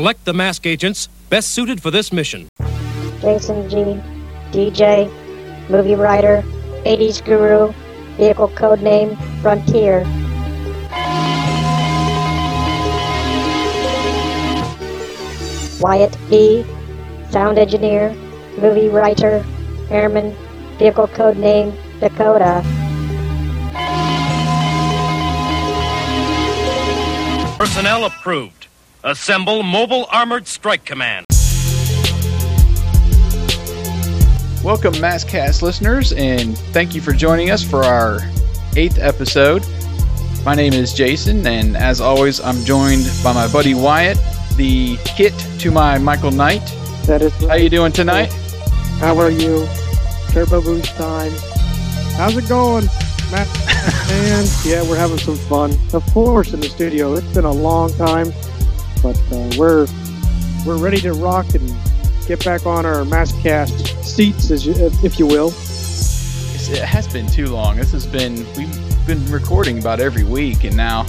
Select the mask agents best suited for this mission. Jason G, DJ, movie writer, 80s guru, vehicle code name Frontier. Wyatt B, sound engineer, movie writer, airman, vehicle code name Dakota. Personnel approved. Assemble Mobile Armored Strike Command. Welcome, Masscast listeners, and thank you for joining us for our eighth episode. My name is Jason, and as always, I'm joined by my buddy Wyatt, the kit to my Michael Knight. That is. How you doing tonight? How are you? Turbo boost time. How's it going, Matt? Man, yeah, we're having some fun. Of course, in the studio. It's been a long time, but uh, we're we're ready to rock and get back on our Masscast seats, as you, if you will. It has been too long. This has been we've been recording about every week, and now,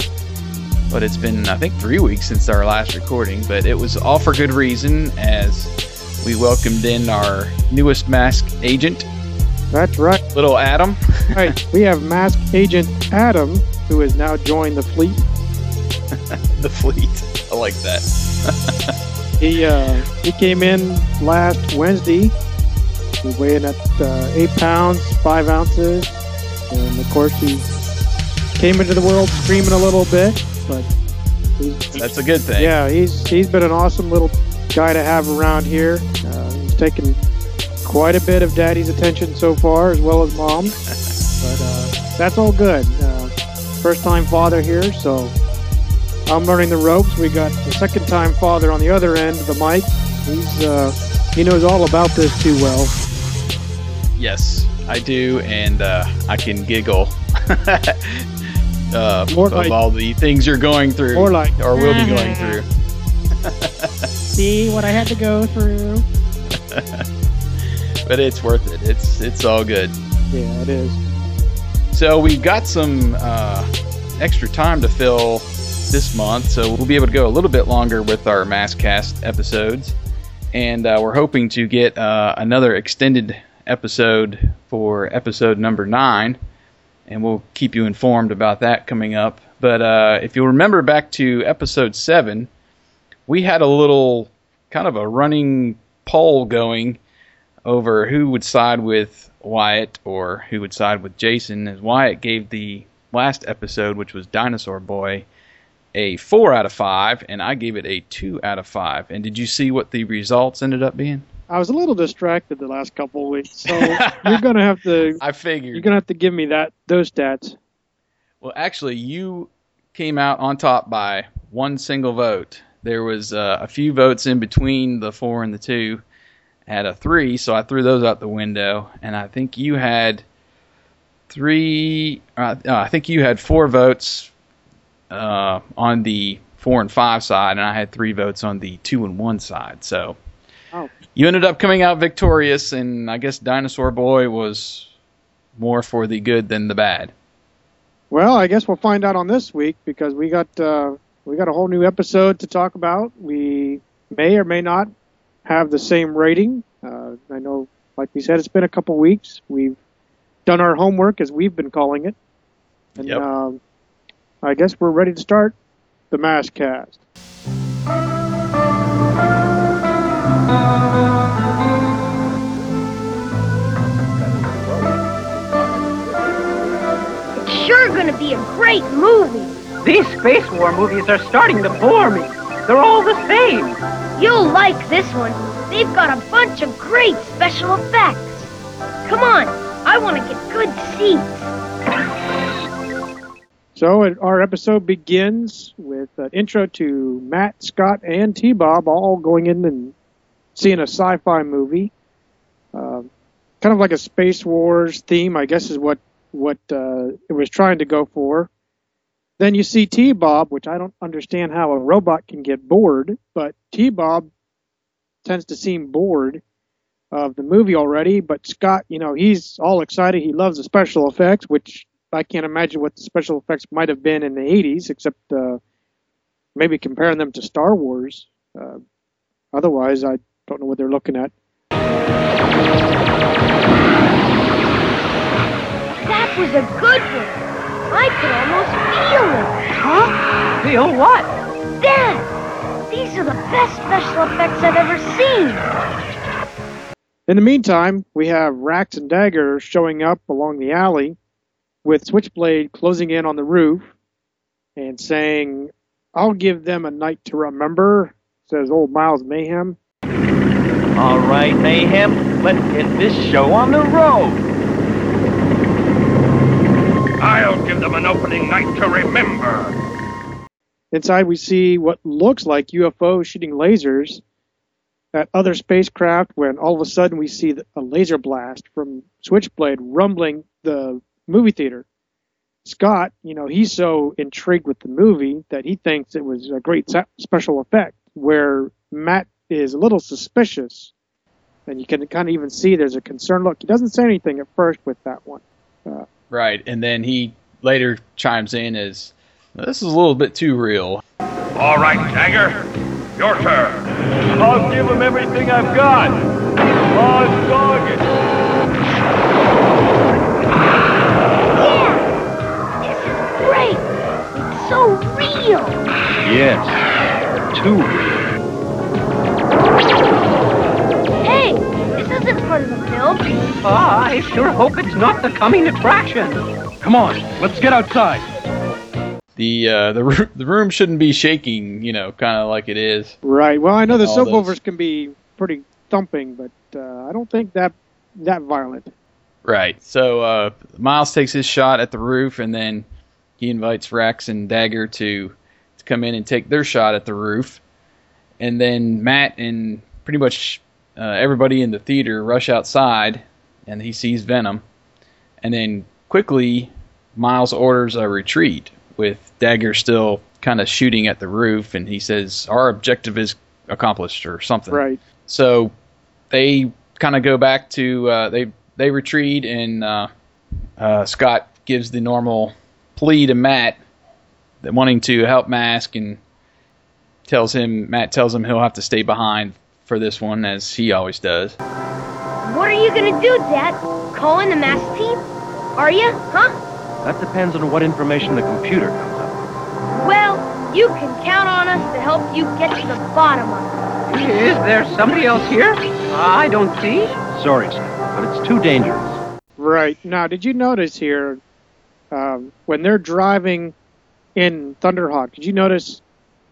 but it's been I think three weeks since our last recording. But it was all for good reason, as we welcomed in our newest mask agent, That's right. little Adam. Right. we have Mask Agent Adam, who has now joined the fleet. the fleet. I like that. He uh, he came in last Wednesday. He weighed at uh, eight pounds five ounces, and of course he came into the world screaming a little bit, but he's, That's a good thing. yeah, he's he's been an awesome little guy to have around here. Uh, he's taken quite a bit of Daddy's attention so far, as well as Mom's, but uh, that's all good. Uh, first time father here, so I'm learning the ropes. We got the second time father on the other end of the mic. He's uh, he knows all about this too well. Yes, I do, and uh, I can giggle uh, More of like- all the things you're going through, Or like, or will be going through. see what I had to go through. But it's worth it. It's it's all good. Yeah, it is. So we've got some uh, extra time to fill this month, so we'll be able to go a little bit longer with our Masscast episodes, and uh, we're hoping to get uh, another extended episode for episode number nine, and we'll keep you informed about that coming up. But uh, if you'll remember back to episode seven, we had a little kind of a running poll going over who would side with Wyatt or who would side with Jason, as Wyatt gave the last episode, which was Dinosaur Boy, a four out of five, and I gave it a two out of five. And did you see what the results ended up being? I was a little distracted the last couple of weeks, so you're gonna have to I figured. you're gonna have to give me that those stats. Well, actually, you came out on top by one single vote. There was uh, a few votes in between the four and the two. Had a three, so I threw those out the window, and I think you had three. Uh, uh, I think you had four votes uh, on the four and five side, and I had three votes on the two and one side. So Oh. you ended up coming out victorious, and I guess Dinosaur Boy was more for the good than the bad. Well, I guess we'll find out on this week because we got uh, we got a whole new episode to talk about. We may or may not have the same rating. Uh, I know, like we said, it's been a couple weeks. We've done our homework, as we've been calling it, and Yep. um, I guess we're ready to start the Mass Cast. It's sure gonna be a great movie. These space war movies are starting to bore me. They're all the same. You'll like this one. They've got a bunch of great special effects. Come on, I want to get good seats. So it, our episode begins with an intro to Matt, Scott, and T Bob all going in and seeing a sci-fi movie, um, kind of like a Space Wars theme, I guess is what what uh, it was trying to go for. Then you see T Bob, which I don't understand how a robot can get bored, but T Bob tends to seem bored of the movie already. But Scott, you know, he's all excited. He loves the special effects, which I can't imagine what the special effects might have been in the 80s, except uh, maybe comparing them to Star Wars. Uh, otherwise, I don't know what they're looking at. That was a good one. I could almost feel it. Huh? Feel what? Dad, these are the best special effects I've ever seen. In the meantime, we have Rax and Dagger showing up along the alley with Switchblade closing in on the roof and saying, I'll give them a night to remember, says old Miles Mayhem. All right, Mayhem, let's get this show on the road. I'll give them an opening night to remember. Inside, we see what looks like UFOs shooting lasers at other spacecraft when all of a sudden we see a laser blast from Switchblade rumbling the movie theater. Scott, you know, he's so intrigued with the movie that he thinks it was a great special effect, where Matt is a little suspicious. And you can kind of even see there's a concerned look. He doesn't say anything at first with that one. Uh, right. And then he later chimes in as, this is a little bit too real. All right, Dagger, your turn. I'll give him everything I've got. On target. Yes, too real. Hey, this isn't part of the film. Ah, I sure hope it's not the coming attraction. Come on, let's get outside. The uh, the the room shouldn't be shaking, you know, kind of like it is. Right. Well, I know the All soap those- overs can be pretty thumping, but uh, I don't think that that violent. Right. So uh, Miles takes his shot at the roof, and then he invites Rex and Dagger to to come in and take their shot at the roof. And then Matt and pretty much uh, everybody in the theater rush outside, and he sees Venom. And then quickly, Miles orders a retreat with Dagger still kind of shooting at the roof, and he says, "Our objective is accomplished," or something. Right. So they kind of go back to uh, they they retreat, and uh, uh, Scott gives the normal plea to Matt, wanting to help Mask, and tells him Matt tells him he'll have to stay behind for this one, as he always does. What are you gonna do, Dad? Call in the Mask team? Are you? Huh? That depends on what information the computer comes up with. Well, you can count on us to help you get to the bottom of it. Is there somebody else here? I don't see. Sorry, Sam, but it's too dangerous. Right. Now, did you notice here um, when they're driving in Thunderhawk? Did you notice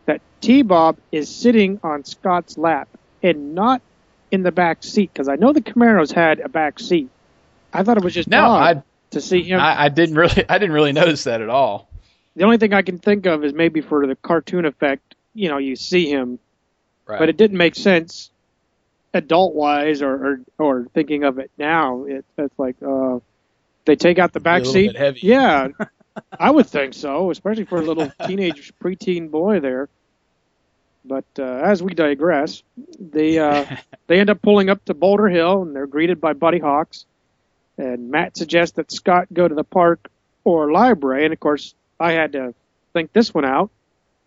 that T Bob is sitting on Scott's lap and not in the back seat? Because I know the Camaros had a back seat. I thought it was just No, I, to see him. I I didn't really I didn't really notice that at all. the only thing I can think of is maybe for the cartoon effect. You know, you see him, Right. but it didn't make sense adult wise or, or or thinking of it now. It, it's like uh, they take out the back seat. Yeah, I would think so, especially for a little teenage preteen boy there. But uh, as we digress, they uh, they end up pulling up to Boulder Hill and they're greeted by Buddy Hawks. And Matt suggests that Scott go to the park or library, and of course I had to think this one out.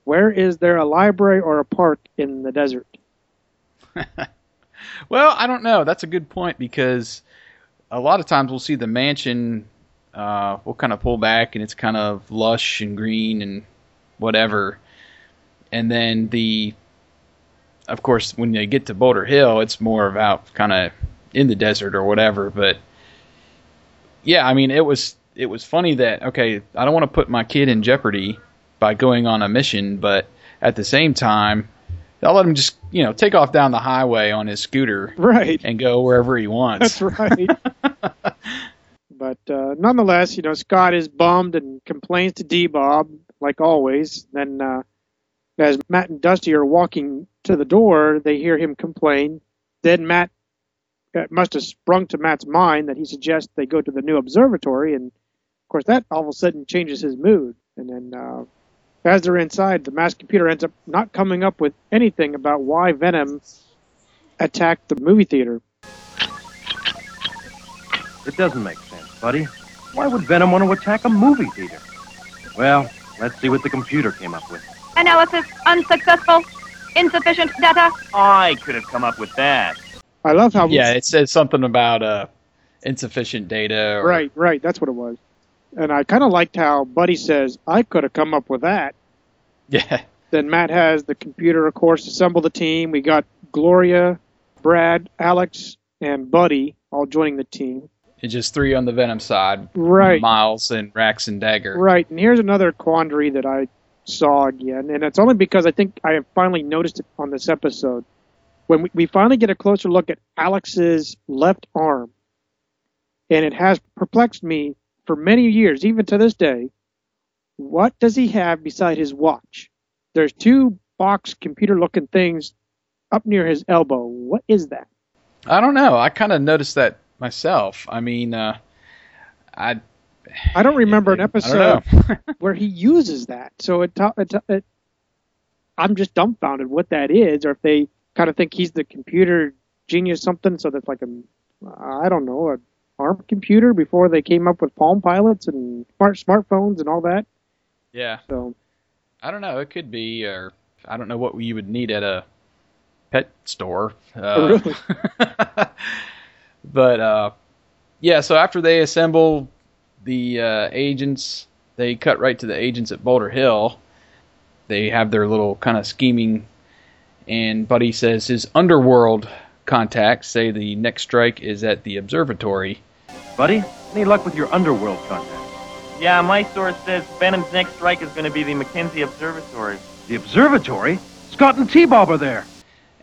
Where is there a library or a park in the desert? Well, I don't know. That's a good point because a lot of times we'll see the mansion. Uh, we'll kind of pull back and it's kind of lush and green and whatever. And then the, of course, when they get to Boulder Hill, it's more about kind of in the desert or whatever. But yeah, I mean, it was it was funny that okay, I don't want to put my kid in jeopardy by going on a mission, but at the same time, I'll let him just you know take off down the highway on his scooter Right. and go wherever he wants. That's right. but uh, nonetheless, you know, Scott is bummed and complains to T Bob, like always. Then, uh, as Matt and Dusty are walking to the door, they hear him complain. Then Matt it must have sprung to Matt's mind that he suggests they go to the new observatory, and of course, that all of a sudden changes his mood. And then, uh, as they're inside, the mask computer ends up not coming up with anything about why Venom attacked the movie theater. It doesn't make sense, buddy. Why would Venom want to attack a movie theater? Well, let's see what the computer came up with. Analysis unsuccessful. Insufficient data. I could have come up with that. I love how Yeah, it says something about uh, insufficient data. Or, Right, right. That's what it was. And I kind of liked how Buddy says, I could have come up with that. Yeah. Then Matt has the computer, of course, assemble the team. We got Gloria, Brad, Alex, and Buddy all joining the team. It's just three on the Venom side. Right. Miles and Rax and Dagger. Right. And here's another quandary that I saw again. And it's only because I think I have finally noticed it on this episode. When we, we finally get a closer look at Alex's left arm, and it has perplexed me for many years, even to this day. What does he have beside his watch? There's two box computer looking things up near his elbow. What is that? I don't know. I kind of noticed that myself. I mean, uh, I I don't remember an episode where he uses that. So it, ta- it, it, I'm just dumbfounded what that is, or if they kind of think he's the computer genius something. So that's like a, I don't know, a ARM computer before they came up with Palm Pilots and smart smartphones and all that. yeah. So I don't know. It could be, or I don't know what you would need at a pet store. Uh, really, but uh, yeah, so after they assemble the uh, agents, they cut right to the agents at Boulder Hill. They have their little kind of scheming, and Buddy says his underworld contacts say the next strike is at the observatory. Buddy, any luck with your underworld contacts? Yeah, my source says Venom's next strike is going to be the Mackenzie Observatory. The observatory? Scott and T-Bob are there.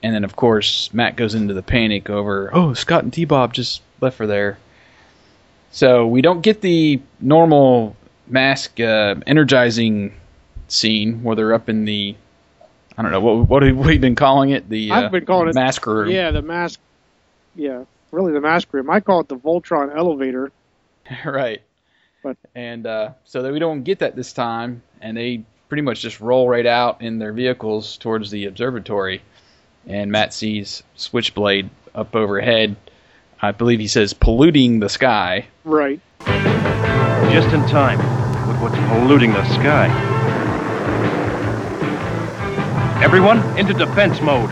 And then, of course, Matt goes into the panic over, oh, Scott and T Bob just left for there. So we don't get the normal mask uh, energizing scene where they're up in the, I don't know, what, what have we been calling it? The uh, I've been calling it- mask room. yeah, the mask, yeah, really the mask room. I call it the Voltron elevator. right. But- and uh, so that we don't get that this time, and they pretty much just roll right out in their vehicles towards the observatory. And Matt sees Switchblade up overhead. I believe he says polluting the sky. Right. Just in time. Look what's polluting the sky. Everyone into defense mode.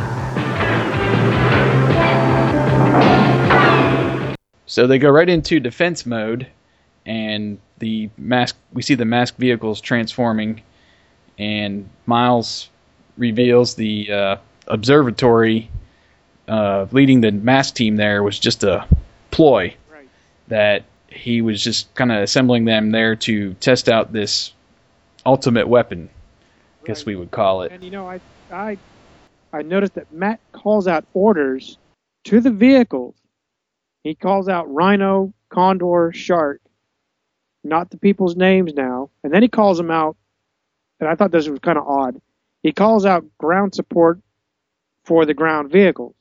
So they go right into defense mode, and the mask. We see the mask vehicles transforming, and Miles reveals the uh, observatory uh, leading the mask team there was just a ploy Right. that he was just kind of assembling them there to test out this ultimate weapon. I guess Right. we would call it. And you know, I I I noticed that Matt calls out orders to the vehicles. He calls out Rhino, Condor, Shark, not the people's names now, and then he calls them out. And I thought this was kind of odd. He calls out ground support for the ground vehicles.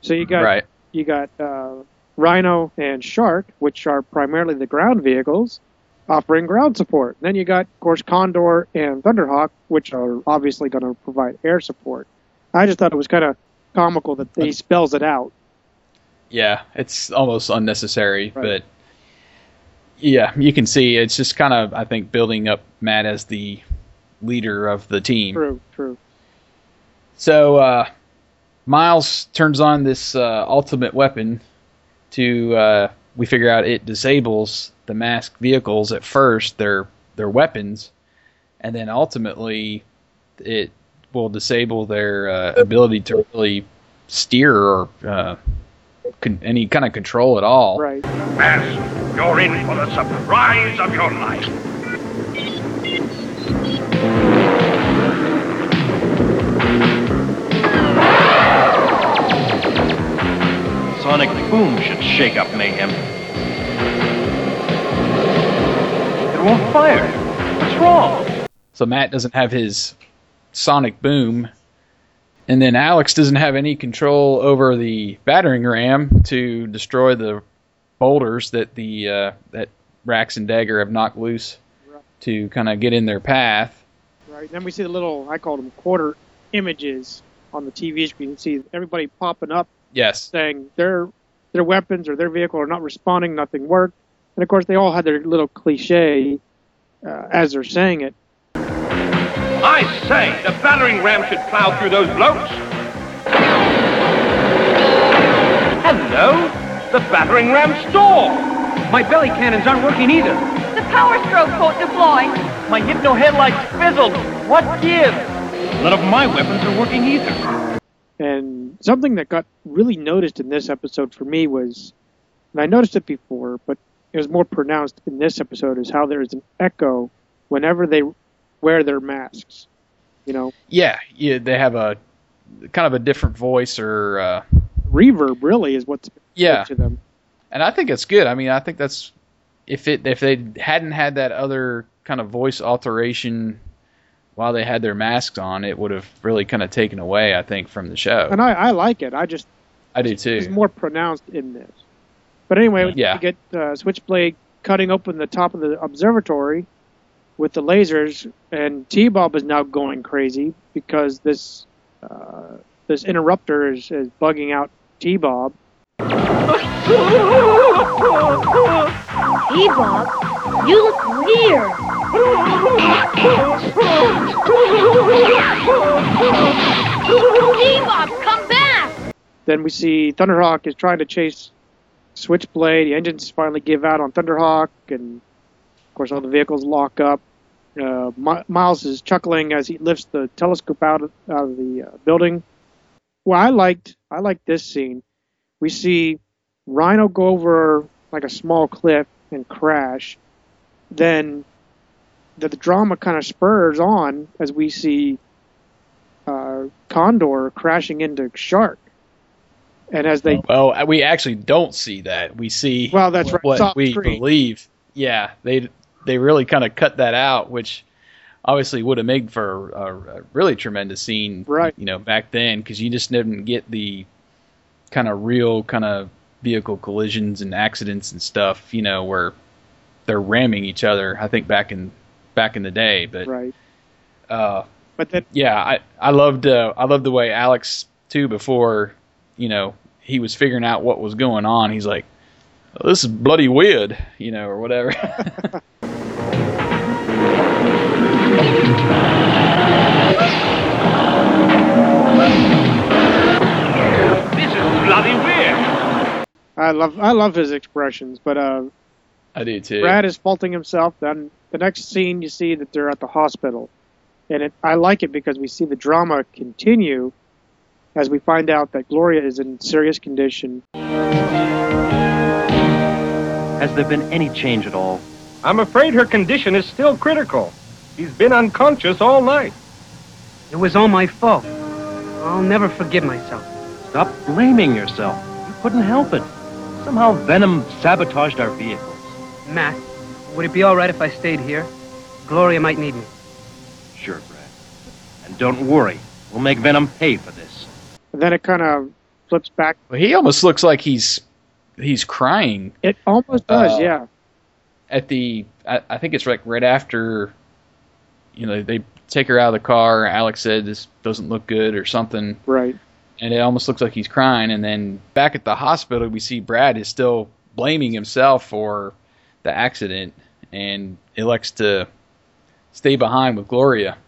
So you got Right. you got uh, Rhino and Shark, which are primarily the ground vehicles, offering ground support. Then you got, of course, Condor and Thunderhawk, which are obviously going to provide air support. I just thought it was kind of comical that he spells it out. Yeah, it's almost unnecessary, Right. but yeah, you can see it's just kind of I think building up Matt as the leader of the team. True, true. So uh, Miles turns on this uh, ultimate weapon to uh, we figure out it disables the masked vehicles at first their their weapons, and then ultimately it will disable their uh, ability to really steer or uh, con- any kind of control at all. Right. Mask, you're in for the surprise of your life. Sonic boom should shake up mayhem. It won't fire. What's wrong? So Matt doesn't have his sonic boom, and then Alex doesn't have any control over the battering ram to destroy the boulders that the uh, that Rax and Dagger have knocked loose to kind of get in their path. Right. Then we see the little, I call them quarter images on the TV screen. You see everybody popping up Yes, saying their their weapons or their vehicle are not responding, nothing worked. And of course, they all had their little cliche uh, as they're saying it. I say, the battering ram should plow through those blokes. Hello? The battering ram stalled. My belly cannons aren't working either. The power stroke won't deploy. My hypno headlights fizzled. What gives? None of my weapons are working either. And something that got really noticed in this episode for me was, and I noticed it before, but it was more pronounced in this episode, is how there's an echo whenever they wear their masks. You know, Yeah, yeah, they have a kind of a different voice or uh, reverb really is what's Yeah. to them. and I think it's good. I mean, I think that's if it if they hadn't had that other kind of voice alteration while they had their masks on, it would have really kind of taken away, I think, from the show. And I, I like it. I just I do too. it's more pronounced in this. But anyway, Yeah. you get uh, Switchblade cutting open the top of the observatory with the lasers, and T-Bob is now going crazy because this uh, this interrupter is, is bugging out T-Bob. T-Bob, you look weird. Come back! Then we see Thunderhawk is trying to chase Switchblade. The engines finally give out on Thunderhawk, and of course all the vehicles lock up. Uh, Mi- Miles is chuckling as he lifts the telescope out of, out of the uh, building. Well, I liked I liked this scene. We see Rhino go over like a small cliff and crash. Then the, the drama kind of spurs on as we see uh, Condor crashing into Shark. And as they Well, we actually don't see that. We see Well, that's right. what Soft we screen. believe. Yeah, they they really kind of cut that out, which obviously would have made for a, a really tremendous scene, Right. You know, back then because you just didn't get the kind of real kind of vehicle collisions and accidents and stuff. You know, where they're ramming each other. I think back in back in the day, but right. uh, But then yeah, I I loved uh, I loved the way Alex too before you know he was figuring out what was going on. He's like, "Oh, "This is bloody weird," you know, or whatever. This is bloody weird. I love I love his expressions, but uh, I do too. Brad is faulting himself. Then the next scene, you see that they're at the hospital, and it, I like it because we see the drama continue as we find out that Gloria is in serious condition. Has there been any change at all? I'm afraid her condition is still critical. She's been unconscious all night. It was all my fault. I'll never forgive myself. Stop blaming yourself. You couldn't help it. Somehow Venom sabotaged our vehicles. Matt, would it be all right if I stayed here? Gloria might need me. Sure, Brad. And don't worry, we'll make Venom pay for this. And then it kind of flips back. Well, he almost looks like he's he's crying It almost does, Uh, yeah. at the. I, I think it's like right after. You know, they take her out of the car. Alex said this doesn't look good or something. Right. and it almost looks like he's crying. And then back at the hospital, we see Brad is still blaming himself for the accident and elects to stay behind with Gloria.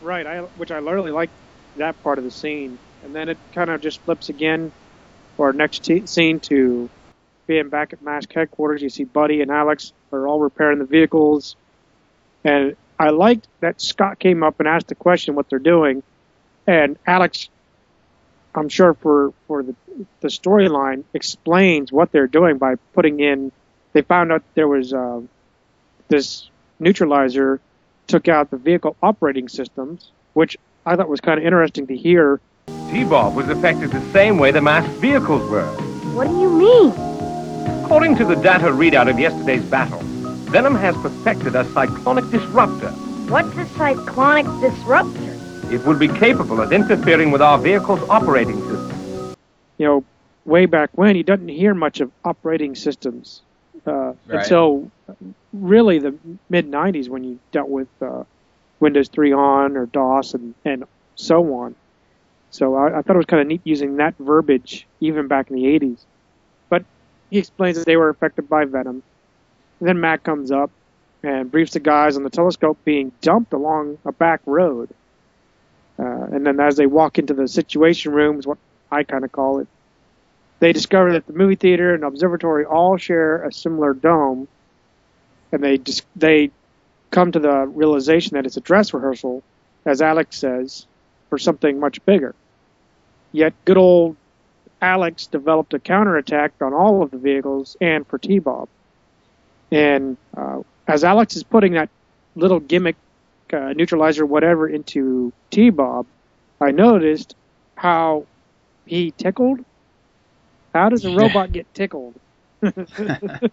Right, I, which I really like that part of the scene. And then it kind of just flips again for our next t- scene to being back at Mask headquarters. You see Buddy and Alex are all repairing the vehicles. And I liked that Scott came up and asked the question what they're doing. And Alex, I'm sure for, for the, the storyline, explains what they're doing by putting in. They found out there was uh, this neutralizer took out the vehicle operating systems, which I thought was kind of interesting to hear. T-Bob was affected the same way the masked vehicles were. What do you mean? According to the data readout of yesterday's battle, Venom has perfected a cyclonic disruptor. What's a cyclonic disruptor? It would be capable of interfering with our vehicle's operating system. You know, way back when, you didn't hear much of operating systems uh, Right. until really the mid 90s when you dealt with uh, Windows 3 on or DOS and, and so on. So I, I thought it was kind of neat using that verbiage even back in the 80s. But he explains that they were affected by Venom. And then Matt comes up and briefs the guys on the telescope being dumped along a back road. Uh, and then as they walk into the situation room, is what I kind of call it, they discover that the movie theater and observatory all share a similar dome, and they just they come to the realization that it's a dress rehearsal, as Alex says, for something much bigger. Yet good old Alex developed a counterattack on all of the vehicles and for T-Bob. And uh, as Alex is putting that little gimmick uh, neutralizer, whatever, into T-Bob, I noticed how he tickled. How does a robot get tickled?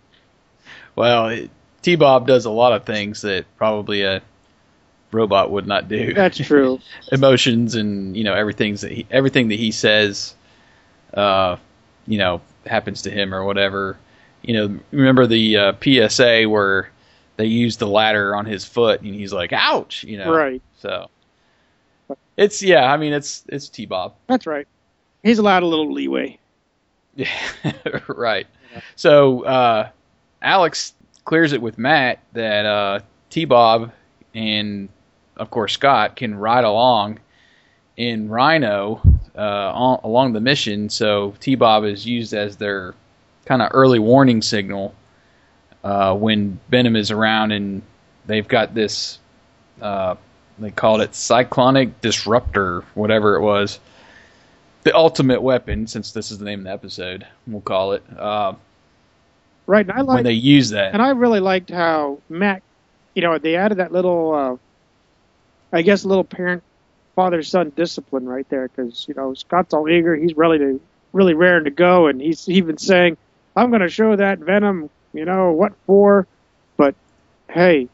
Well, T-Bob does a lot of things that probably a robot would not do. That's true. Emotions and you know everything's that he, everything that he says, uh, you know, happens to him or whatever. You know, remember the uh, PSA where they used the ladder on his foot and he's like, "Ouch!" You know, Right. So it's yeah. I mean, it's it's T-Bob. That's right. He's allowed a little leeway. Yeah, right. So uh, Alex clears it with Matt that uh, T Bob and of course Scott can ride along in Rhino uh, on, along the mission. So T Bob is used as their kind of early warning signal uh, when Venom is around, and they've got this. Uh, they called it cyclonic disruptor, whatever it was the ultimate weapon, since this is the name of the episode, we'll call it. Uh, Right, and I like when they use that, And I really liked how Matt, you know, they added that little, uh, I guess, little parent father son discipline right there because you know Scott's all eager, he's really to really raring to go, and he's even saying, "I'm going to show that Venom, you know, what for?" But hey,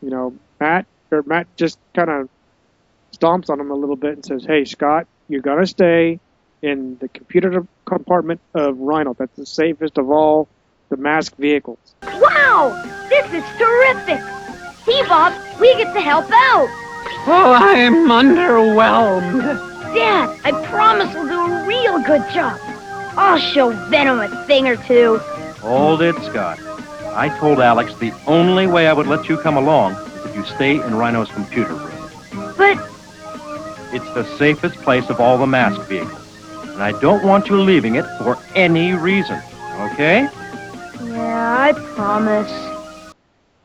you know, Matt or Matt just kind of stomps on him a little bit and says, "Hey, Scott, you're going to stay." In the computer compartment of Rhino, that's the safest of all the masked vehicles. Wow! This is terrific! See, Bob, we get to help out! Oh, I'm underwhelmed. Dad, I promise we'll do a real good job. I'll show Venom a thing or two. Hold it, Scott. I told Alex the only way I would let you come along is if you stay in Rhino's computer room. But It's the safest place of all the masked vehicles. And I don't want you leaving it for any reason. Okay? yeah, I promise.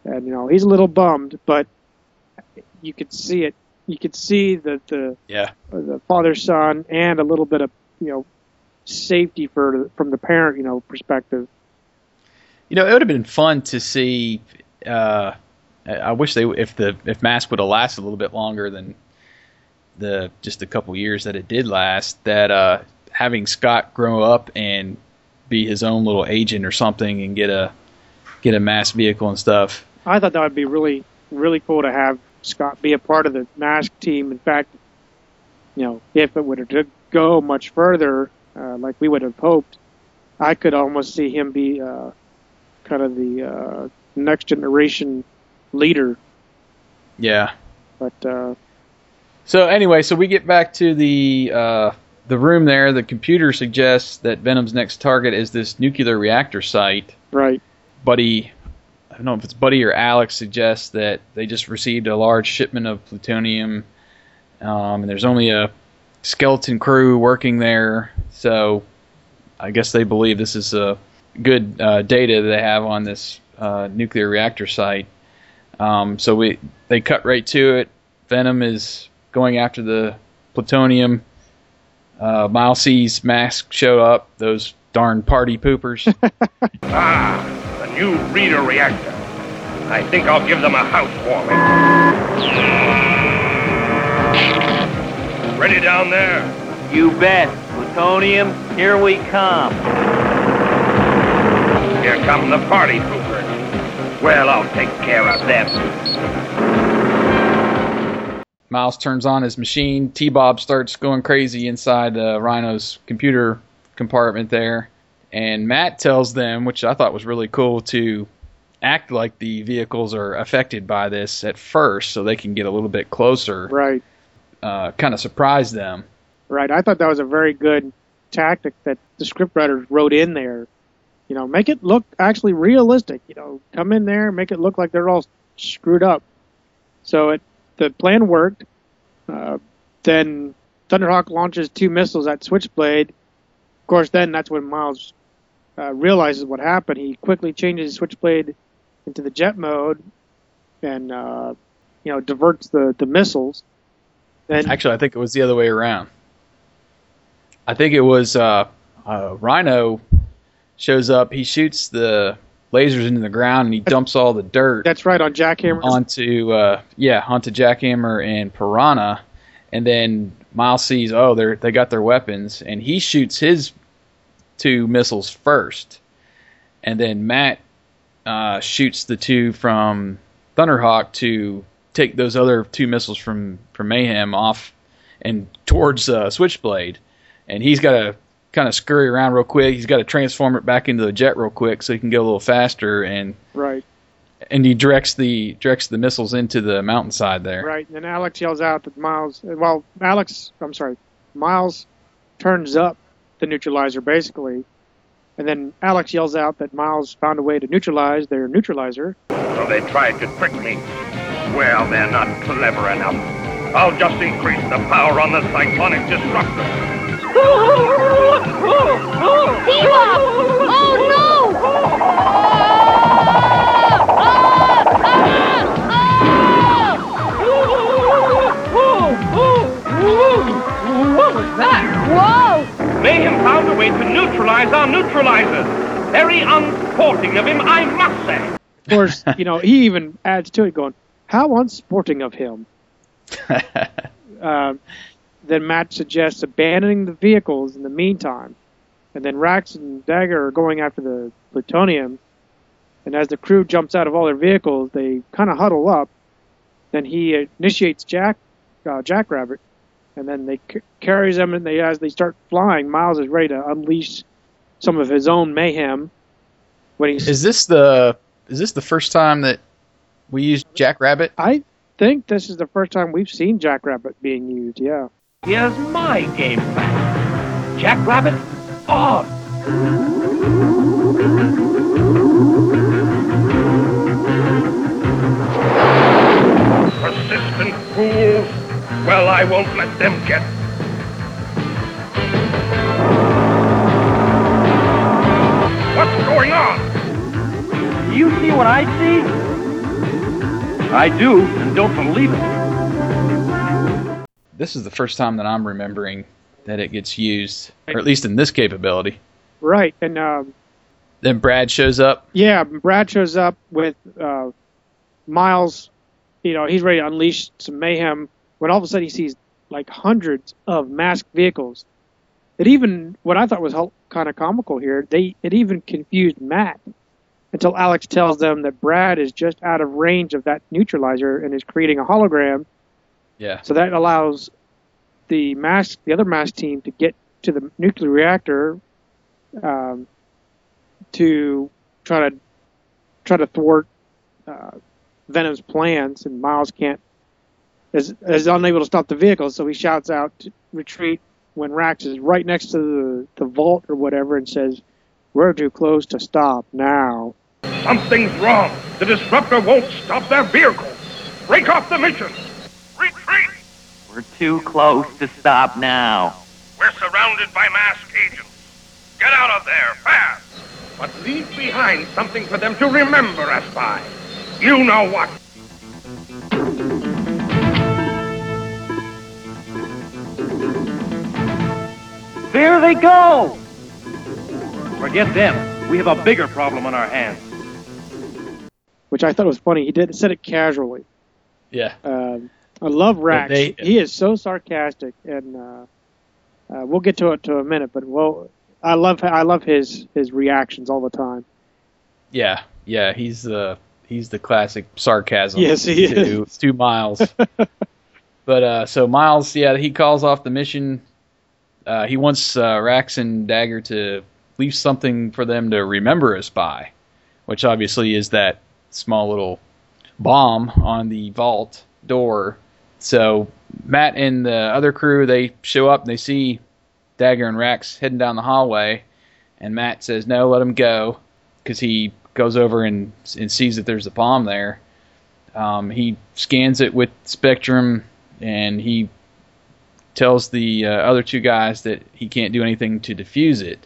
and you know he's a little bummed, but you could see it. You could see the the yeah, the father son and a little bit of you know safety for from the parent you know perspective. you know, it would have been fun to see. Uh, I I wish they if the if Mask would have lasted a little bit longer than the just a couple years that it did last. That uh, having Scott grow up and be his own little agent or something and get a get a mask vehicle and stuff. I thought that would be really really cool to have Scott be a part of the mask team. In fact, you know, if it would have go much further, uh, like we would have hoped, I could almost see him be uh, kind of the uh, next generation leader. Yeah. But uh, So anyway, so we get back to the uh, the room there. The computer suggests that Venom's next target is this nuclear reactor site. right, Buddy, I don't know if it's Buddy or Alex suggests that they just received a large shipment of plutonium, um, and there's only a skeleton crew working there. So I guess they believe this is a good uh, data they have on this uh, nuclear reactor site. Um, so we they cut right to it. Venom is going after the plutonium. Uh, Miles sees Mask show up. Those darn party poopers. Ah, the new reader reactor. I think I'll give them a housewarming. Ready down there? You bet. Plutonium, here we come. Here come the party poopers. Well, I'll take care of them. Miles turns on his machine. T Bob starts going crazy inside uh, Rhino's computer compartment there. And Matt tells them, which I thought was really cool, to act like the vehicles are affected by this at first so they can get a little bit closer, right, uh, kind of surprise them. right. I thought that was a very good tactic that the scriptwriters wrote in there. You know, make it look actually realistic. You know, come in there, make it look like they're all screwed up. So it the plan worked. Uh, then Thunderhawk launches two missiles at Switchblade. Of course, then that's when Miles uh, realizes what happened. He quickly changes Switchblade into the jet mode and uh, you know diverts the the missiles. Actually, I think it was the other way around. I think it was uh, uh, Rhino shows up. He shoots the lasers into the ground and he dumps all the dirt that's right on Jackhammer. onto uh, yeah onto Jackhammer and Piranha, and then Miles sees oh they they got their weapons. And he shoots his two missiles first, and then Matt uh, shoots the two from Thunderhawk to take those other two missiles from from Mayhem off and towards uh, Switchblade, and he's got to kind of scurry around real quick. He's got to transform it back into the jet real quick so he can go a little faster and right, and he directs the directs the missiles into the mountainside there. right. And then Alex yells out that Miles. Well, Alex, I'm sorry, Miles turns up the neutralizer basically, and then Alex yells out that Miles found a way to neutralize their neutralizer. So they tried to trick me. Well, they're not clever enough. I'll just increase the power on the cyclonic disruptor. Bebop! Oh no! What was that? Whoa! Mayhem found a way to neutralize our neutralizers. Very unsporting of him, I must say. Of course, you know he even adds to it, going, "How unsporting of him." uh, then Matt suggests abandoning the vehicles in the meantime, and then Rax and Dagger are going after the plutonium. And as the crew jumps out of all their vehicles, they kind of huddle up. Then he initiates Jack, uh, Jackrabbit, and then they c- carries them, and they as they start flying, Miles is ready to unleash some of his own mayhem. When he's, Is this the is this the first time that we used Jackrabbit? I think this is the first time we've seen Jackrabbit being used. Yeah. Here's my game plan. Jackrabbit on. Persistent fools. Well, I won't let them get. What's going on? Do you see what I see? I do, and don't believe it. This is the first time that I'm remembering that it gets used, or at least in this capability. Right. And um, Then Brad shows up. yeah, Brad shows up with uh, Miles. You know, he's ready to unleash some mayhem. When all of a sudden he sees like hundreds of masked vehicles. It even what I thought was kind of comical here. They it even confused Matt until Alex tells them that Brad is just out of range of that neutralizer and is creating a hologram. Yeah. So that allows the mask, the other mask team, to get to the nuclear reactor um, to try to try to thwart uh, Venom's plans, and Miles can't is is unable to stop the vehicle, so he shouts out to retreat when Rax is right next to the, the vault or whatever and says, "We're too close to stop now." Something's wrong. The disruptor won't stop their vehicle. Break off the mission. Retreat! We're too close to stop now. We're surrounded by masked agents. Get out of there, fast! But leave behind something for them to remember us by. You know what? There they go! Forget them. We have a bigger problem on our hands. Which I thought was funny. He did said it casually. Yeah. Um, I love Rax. they- he is so sarcastic, and uh, uh, we'll get to it to a minute. But well, I love I love his his reactions all the time. Yeah. Yeah. He's the he's the classic sarcasm. Yes, he to, is. to Miles. but uh, so Miles, yeah, he calls off the mission. Uh, he wants uh, Rax and Dagger to leave something for them to remember us by, which obviously is that small little bomb on the vault door. So Matt and the other crew they show up and they see Dagger and Rax heading down the hallway, and Matt says no, let him go, because he goes over and and sees that there's a bomb there. Um, he scans it with Spectrum, and he tells the uh, other two guys that he can't do anything to defuse it.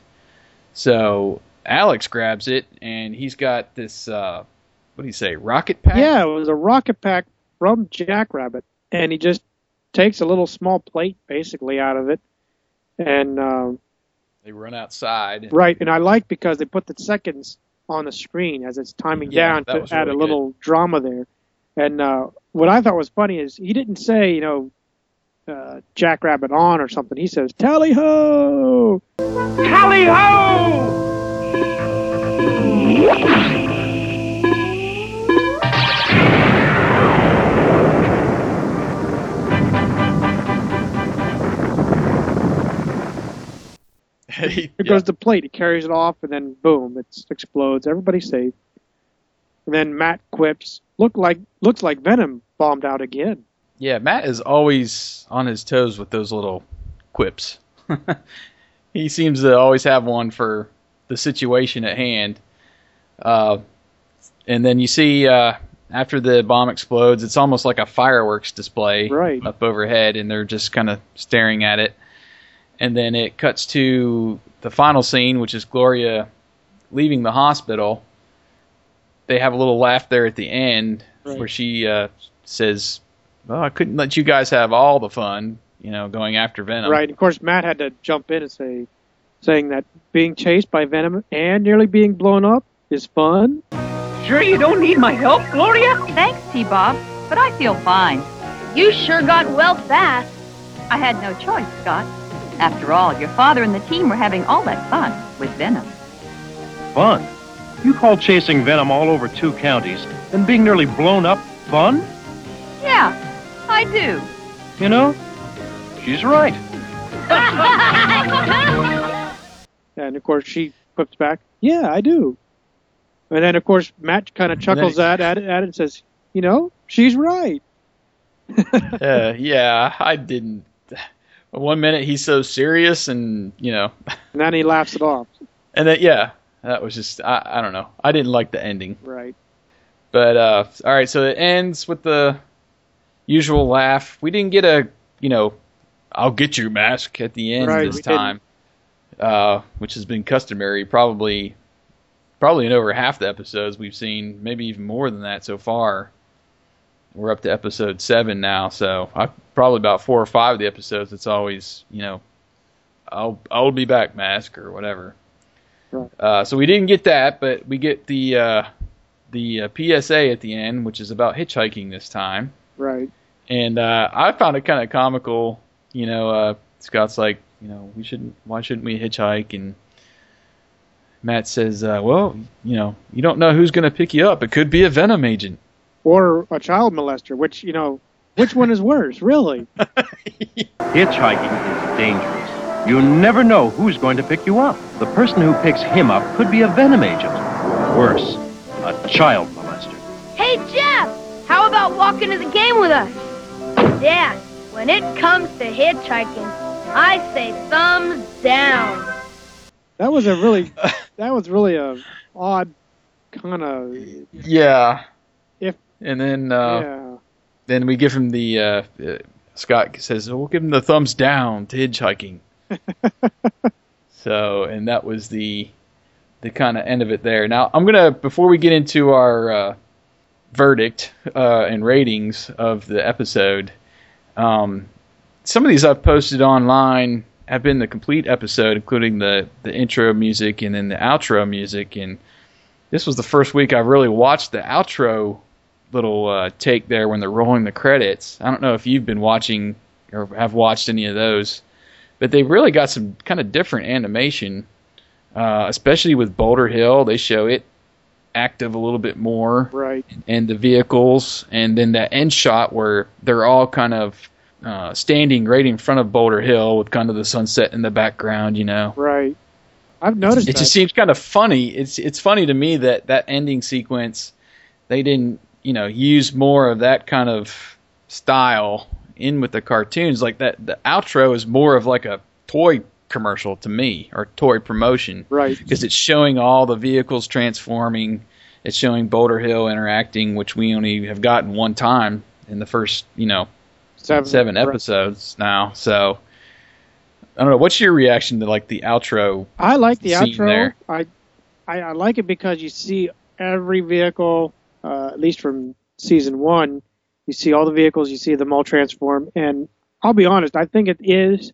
So Alex grabs it, and he's got this. Uh, what do you say? Rocket pack? Yeah, it was a rocket pack from Jackrabbit, and he just takes a little small plate basically out of it, and um, They run outside. right. And I like because they put the seconds on the screen as it's timing Yeah, down to was add really a little drama there. And uh, what I thought was funny is he didn't say, you know, uh, Jackrabbit on or something. He says, "Tally ho!" Tally ho! He- Here goes the plate. He carries it off, and then boom, it explodes. Everybody's safe. And then Matt quips, "Look like looks like Venom bombed out again." Yeah, Matt is always on his toes with those little quips. he seems to always have one for the situation at hand. Uh, and then you see uh, after the bomb explodes, it's almost like a fireworks display Right. up overhead, and they're just kind of staring at it. And then it cuts to the final scene, which is Gloria leaving the hospital. They have a little laugh there at the end Right. where she uh, says, well, I couldn't let you guys have all the fun, you know, going after Venom. Right. Of course, Matt had to jump in and say, saying that being chased by Venom and nearly being blown up is fun. Sure you don't need my help, Gloria? Thanks, T-Bob, but I feel fine. You sure got well fast. I had no choice, Scott. After all, your father and the team were having all that fun with Venom. Fun? You call chasing Venom all over two counties and being nearly blown up fun? Yeah, I do. You know, she's right. And of course, she quips back, "Yeah, I do." And then, of course, Matt kind of chuckles at, at it, at it and says, "You know, she's right." uh, yeah, I didn't. One minute he's so serious, and you know, And then he laughs it off. and then yeah, that was just I, I don't know. I didn't like the ending, Right. but uh, all right. So it ends with the usual laugh. We didn't get a you know, I'll get your mask at the end Right, this time, uh, which has been customary probably probably in over half the episodes we've seen, maybe even more than that so far. We're up to episode seven now, so I probably about four or five of the episodes. It's always you know, I'll I'll be back, mask or whatever. Uh, so we didn't get that, but we get the uh, the uh, PSA at the end, which is about hitchhiking this time. Right. And uh, I found it kind of comical. You know, uh, Scott's like, you know, we shouldn't. Why shouldn't we hitchhike? And Matt says, uh, well, you know, you don't know who's going to pick you up. It could be a Venom agent. Or a child molester, which you know, which one is worse, really? Hitchhiking is dangerous. You never know who's going to pick you up. The person who picks him up could be a Venom agent. Worse, a child molester. Hey, Jeff, how about walking to the game with us? Dad, when it comes to hitchhiking, I say thumbs down. That was a really, that was really a odd kind of. Yeah. And then uh, yeah, then we give him the uh, uh, Scott says we'll give him the thumbs down to hitchhiking. so and that was the the kind of end of it there. Now I'm gonna before we get into our uh, verdict uh, and ratings of the episode, um, some of these I've posted online have been the complete episode, including the the intro music and then the outro music. And this was the first week I really watched the outro little uh, take there when they're rolling the credits. I don't know if you've been watching or have watched any of those, but they really got some kind of different animation, uh, especially with Boulder Hill. They show it active a little bit more, right. and the vehicles, and then that end shot where they're all kind of uh, standing right in front of Boulder Hill with kind of the sunset in the background, you know. Right. I've noticed It that. just seems kind of funny. It's it's funny to me that that ending sequence, they didn't you know use more of that kind of style in with the cartoons. Like that, the outro is more of like a toy commercial to me or toy promotion Right. because it's showing all the vehicles transforming. It's showing Boulder Hill interacting, which we only have gotten one time in the first, you know, Seven. right. episodes now. So I don't know. What's your reaction to like the outro? I like the outro. I, I I like it because you see every vehicle, uh, at least from season one, you see all the vehicles, you see them all transform, and I'll be honest, I think it is.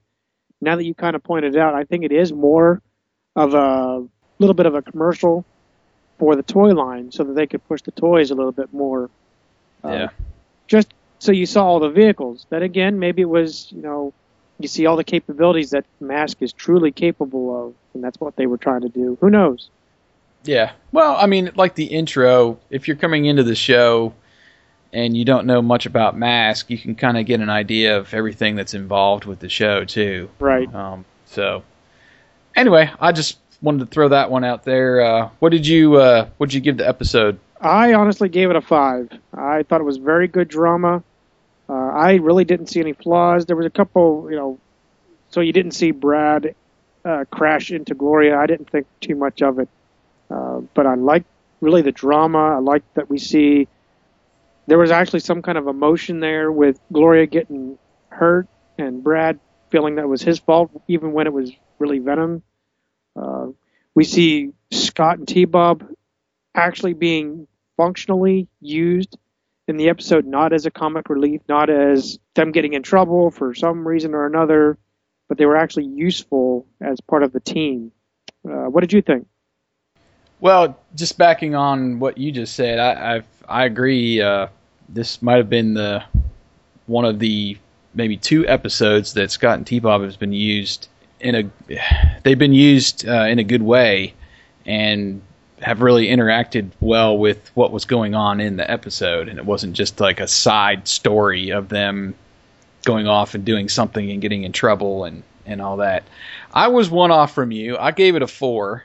Now that you kind of pointed it out, I think it is more of a little bit of a commercial for the toy line, so that they could push the toys a little bit more. Uh, Yeah. Just so you saw all the vehicles. Then again, maybe it was you know you see all the capabilities that Mask is truly capable of, and that's what they were trying to do. Who knows? Yeah. Well, I mean, like the intro, if you're coming into the show and you don't know much about Mask, you can kind of get an idea of everything that's involved with the show too. Right. Um, so, anyway, I just wanted to throw that one out there. Uh, what did you uh, What did you give the episode? I honestly gave it a five. I thought it was very good drama. Uh, I really didn't see any flaws. There was a couple, you know, so you didn't see Brad uh, crash into Gloria. I didn't think too much of it, uh, but I like really the drama. I like that we see there was actually some kind of emotion there with Gloria getting hurt and Brad feeling that was his fault, even when it was really Venom. Uh, we see Scott and T Bob actually being functionally used in the episode, not as a comic relief, not as them getting in trouble for some reason or another, but they were actually useful as part of the team. Uh, what did you think? Well, just backing on what you just said, I I've, I agree. Uh, this might have been the one of the maybe two episodes that Scott and T Bob has been used in a they've been used uh, in a good way and have really interacted well with what was going on in the episode and it wasn't just like a side story of them going off and doing something and getting in trouble and and all that. I was one off from you. I gave it a 4.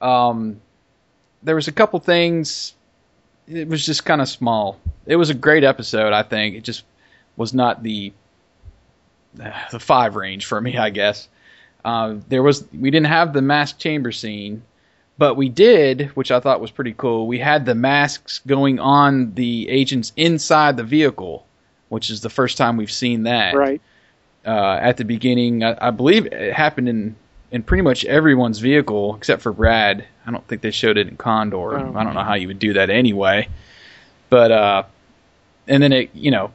Um there was a couple things it was just kind of small. It was a great episode, I think. It just was not the the 5 range for me, I guess. Uh, there was we didn't have the mask chamber scene, but we did, which I thought was pretty cool. We had the masks going on the agents inside the vehicle, which is the first time we've seen that. Right. Uh, at the beginning, I, I believe it happened in in pretty much everyone's vehicle except for Brad. I don't think they showed it in Condor. Oh. I don't know how you would do that anyway. But uh, and then it, you know,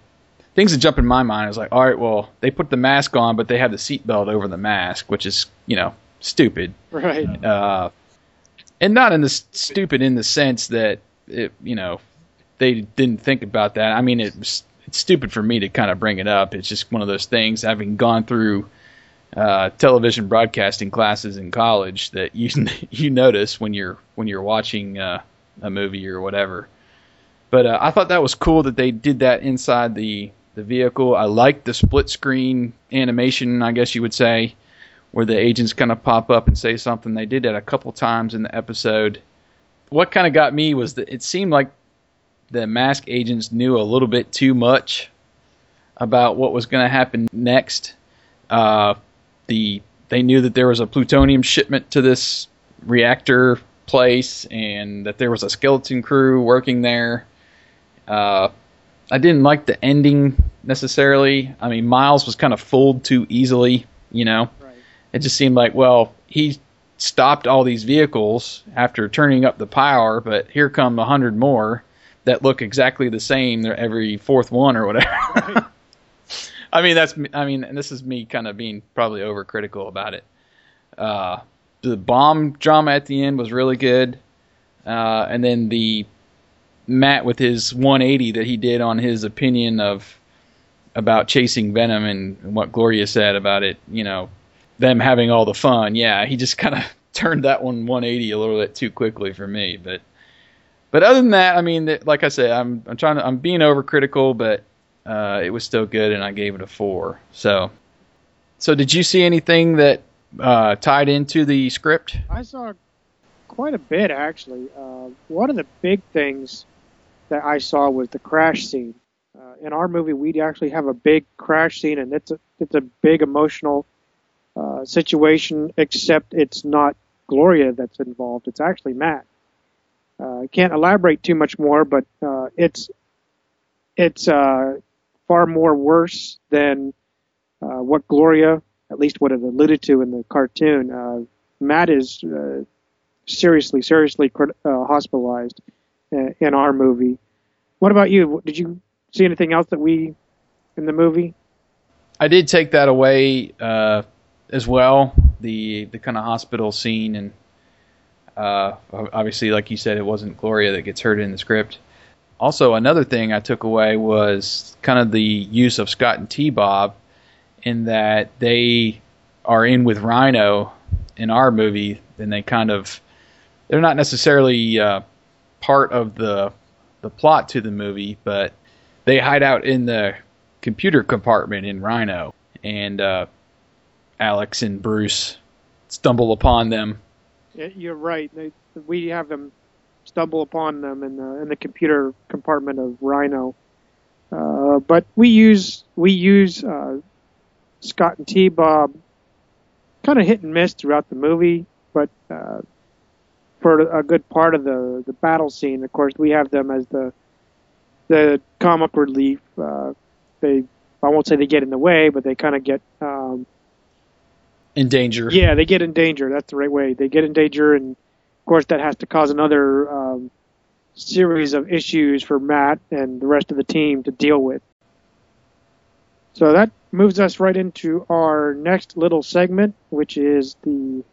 things that jump in my mind is like, all right, well, they put the mask on, but they have the seatbelt over the mask, which is, you know, stupid. Right. Uh, and not in the stupid in the sense that it, you know, they didn't think about that. I mean, it was it's stupid for me to kind of bring it up. It's just one of those things. Having gone through uh, television broadcasting classes in college, that you you notice when you're when you're watching uh, a movie or whatever. But uh, I thought that was cool that they did that inside the the vehicle. I liked the split screen animation, I guess you would say, where the agents kind of pop up and say something. They did that a couple times in the episode. What kind of got me was that it seemed like the mask agents knew a little bit too much about what was going to happen next. Uh, the they knew that there was a plutonium shipment to this reactor place and that there was a skeleton crew working there. Uh, I didn't like the ending necessarily. I mean, Miles was kind of fooled too easily, you know. It just seemed like, well, he stopped all these vehicles after turning up the power, but here come a hundred more that look exactly the same. They're every fourth one or whatever. I mean, that's I mean, and this is me kind of being probably overcritical about it. Uh, the bomb drama at the end was really good, uh, and then the Matt with his 180 that he did on his opinion of about chasing Venom and what Gloria said about it, you know, them having all the fun. Yeah, he just kind of turned that one 180 a little bit too quickly for me, but but other than that, I mean, like I said, I'm I'm trying to I'm being overcritical, but uh, it was still good, and I gave it a four. So, so did you see anything that uh, tied into the script? I saw quite a bit actually. Uh, one of the big things that I saw was the crash scene. Uh, in our movie, we actually have a big crash scene, and it's a it's a big emotional uh, situation, except it's not Gloria that's involved. It's actually Matt. Uh, I can't elaborate too much more, but it's it's uh, far more worse than uh, what Gloria, at least what it alluded to in the cartoon. Uh, Matt is uh, seriously, seriously uh, hospitalized uh, in our movie. What about you? Did you see anything else that we in the movie? I did take that away uh, as well. The the kind of hospital scene and obviously, like you said, it wasn't Gloria that gets hurt in the script. Also, another thing I took away was kind of the use of Scott and T Bob in that they are in with Rhino in our movie, and they kind of they're not necessarily uh, part of the the plot to the movie, but they hide out in the computer compartment in Rhino, and uh, Alex and Bruce stumble upon them. You're right. They, we have them stumble upon them in the in the computer compartment of Rhino. Uh, but we use we use uh, Scott and T Bob kind of hit and miss throughout the movie, but uh, for a good part of the the battle scene, of course, we have them as the the comic relief. Uh, they I won't say they get in the way, but they kind of get um, In danger. yeah, they get in danger. That's the right way. They get in danger, and course, that has to cause another um, series of issues for Matt and the rest of the team to deal with. So that moves us right into our next little segment, which is the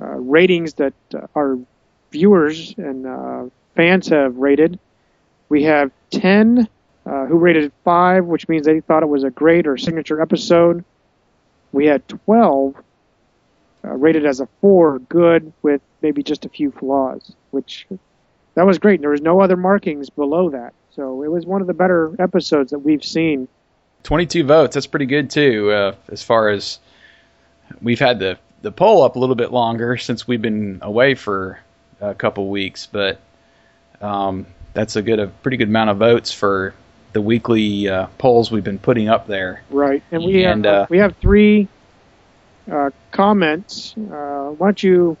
uh, ratings that uh, our viewers and uh, fans have rated. We have 10 uh, who rated 5, which means they thought it was a great or signature episode. We had 12 uh, rated as a 4, good, with maybe just a few flaws, which that was great. There was no other markings below that. So it was one of the better episodes that we've seen. 22 votes. That's pretty good too. Uh, as far as we've had the the poll up a little bit longer since we've been away for a couple weeks, but um, that's a good, a pretty good amount of votes for the weekly uh, polls we've been putting up there. Right, and we And, have uh, we have three uh, comments. Uh, why don't you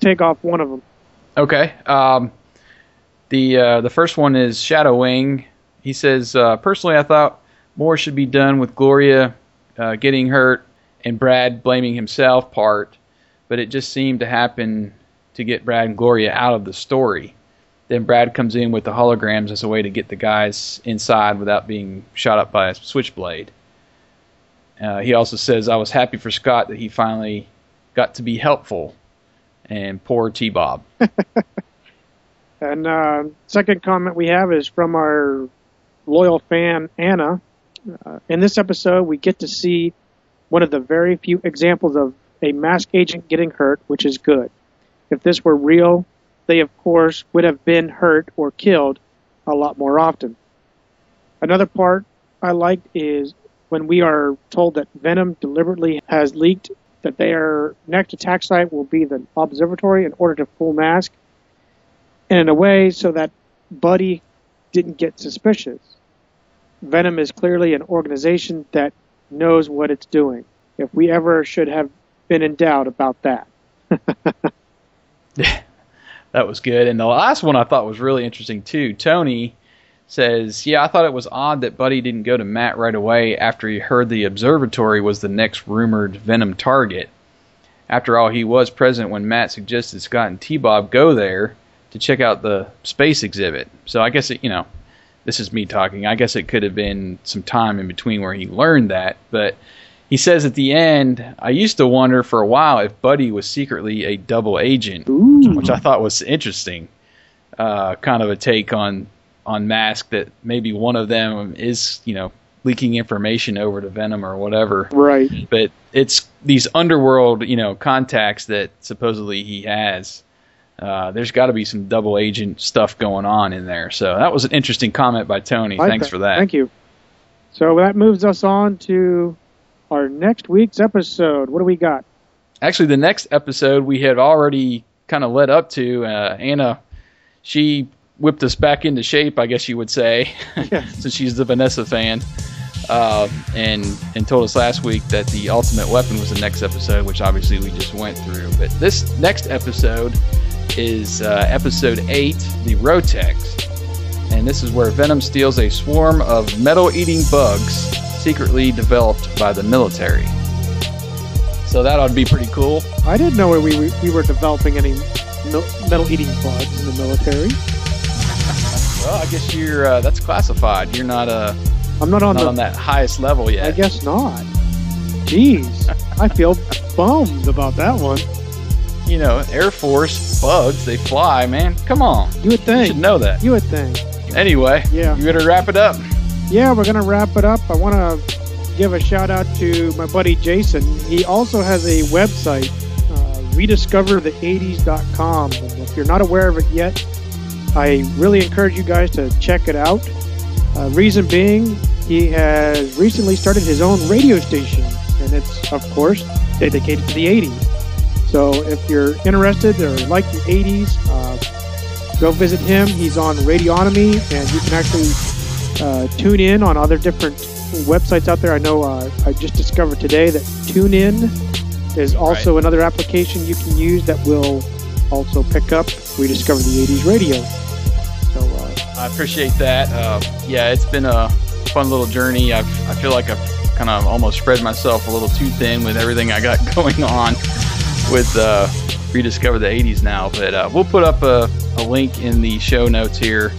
take off one of them? Okay. Um, the uh, the first one is Shadow Wing. He says, uh, personally, I thought more should be done with Gloria uh, getting hurt and Brad blaming himself part, but it just seemed to happen to get Brad and Gloria out of the story. Then Brad comes in with the holograms as a way to get the guys inside without being shot up by a switchblade. Uh, he also says, I was happy for Scott that he finally got to be helpful. And poor T Bob. And uh, second comment we have is from our loyal fan Anna. Uh, in this episode, we get to see one of the very few examples of a mask agent getting hurt, which is good. If this were real, they of course would have been hurt or killed a lot more often. Another part I liked is when we are told that Venom deliberately has leaked that their next attack site will be the observatory in order to full mask, and in a way so that Buddy didn't get suspicious. Venom is clearly an organization that knows what it's doing. If we ever should have been in doubt about that. That was good. And the last one I thought was really interesting too. Tony says, "Yeah, I thought it was odd that Buddy didn't go to Matt right away after he heard the observatory was the next rumored Venom target. After all, he was present when Matt suggested Scott and T-Bob go there to check out the space exhibit. So I guess it, you know, this is me talking. I guess it could have been some time in between where he learned that, but he says at the end, I used to wonder for a while if Buddy was secretly a double agent, which I thought was interesting. Uh, kind of a take on on Mask that maybe one of them is, you know, leaking information over to Venom or whatever. Right. But it's these underworld, you know, contacts that supposedly he has. Uh, there's got to be some double agent stuff going on in there. So that was an interesting comment by Tony. Like Thanks for that. Thank you. So that moves us on to our next week's episode. What do we got? Actually, the next episode we had already kind of led up to. Uh, Anna, she whipped us back into shape, I guess you would say, since she's the Vanessa fan. uh, and and told us last week that the ultimate weapon was the next episode, which obviously we just went through. But this next episode is uh, episode eight, the Roteks, and this is where Venom steals a swarm of metal-eating bugs secretly developed by the military. So that ought to be pretty cool. I didn't know we, we, we were developing any metal-eating bugs in the military. Well, I guess you're uh, that's classified. You're not uh, I'm not on not the. on that highest level yet. I guess not. Jeez, I feel bummed about that one. You know, Air Force bugs, they fly, man. Come on. You would You think. should know that. You would think. Anyway, Yeah. you better wrap it up. Yeah, we're gonna wrap it up. I want to give a shout out to my buddy Jason. He also has a website, uh, rediscoverthe80s.com. And if you're not aware of it yet, I really encourage you guys to check it out. Uh, reason being, he has recently started his own radio station, and it's of course dedicated to the 80s. So if you're interested or like the 80s, uh, go visit him. He's on Radionomy, and you can actually uh, tune in on other different websites out there. I know uh, I just discovered today that TuneIn is also another application you can use that will also pick up Rediscover the 80s radio. I appreciate that. Uh, yeah, it's been a fun little journey. I've, I feel like I've kind of almost spread myself a little too thin with everything I got going on with uh, Rediscover the 80s now. But uh, we'll put up a, a link in the show notes here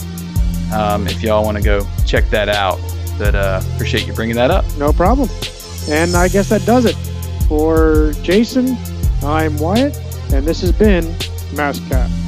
um, if y'all want to go check that out. But uh, appreciate you bringing that up. no problem. And I guess that does it. For Jason, I'm Wyatt, and this has been Masscast.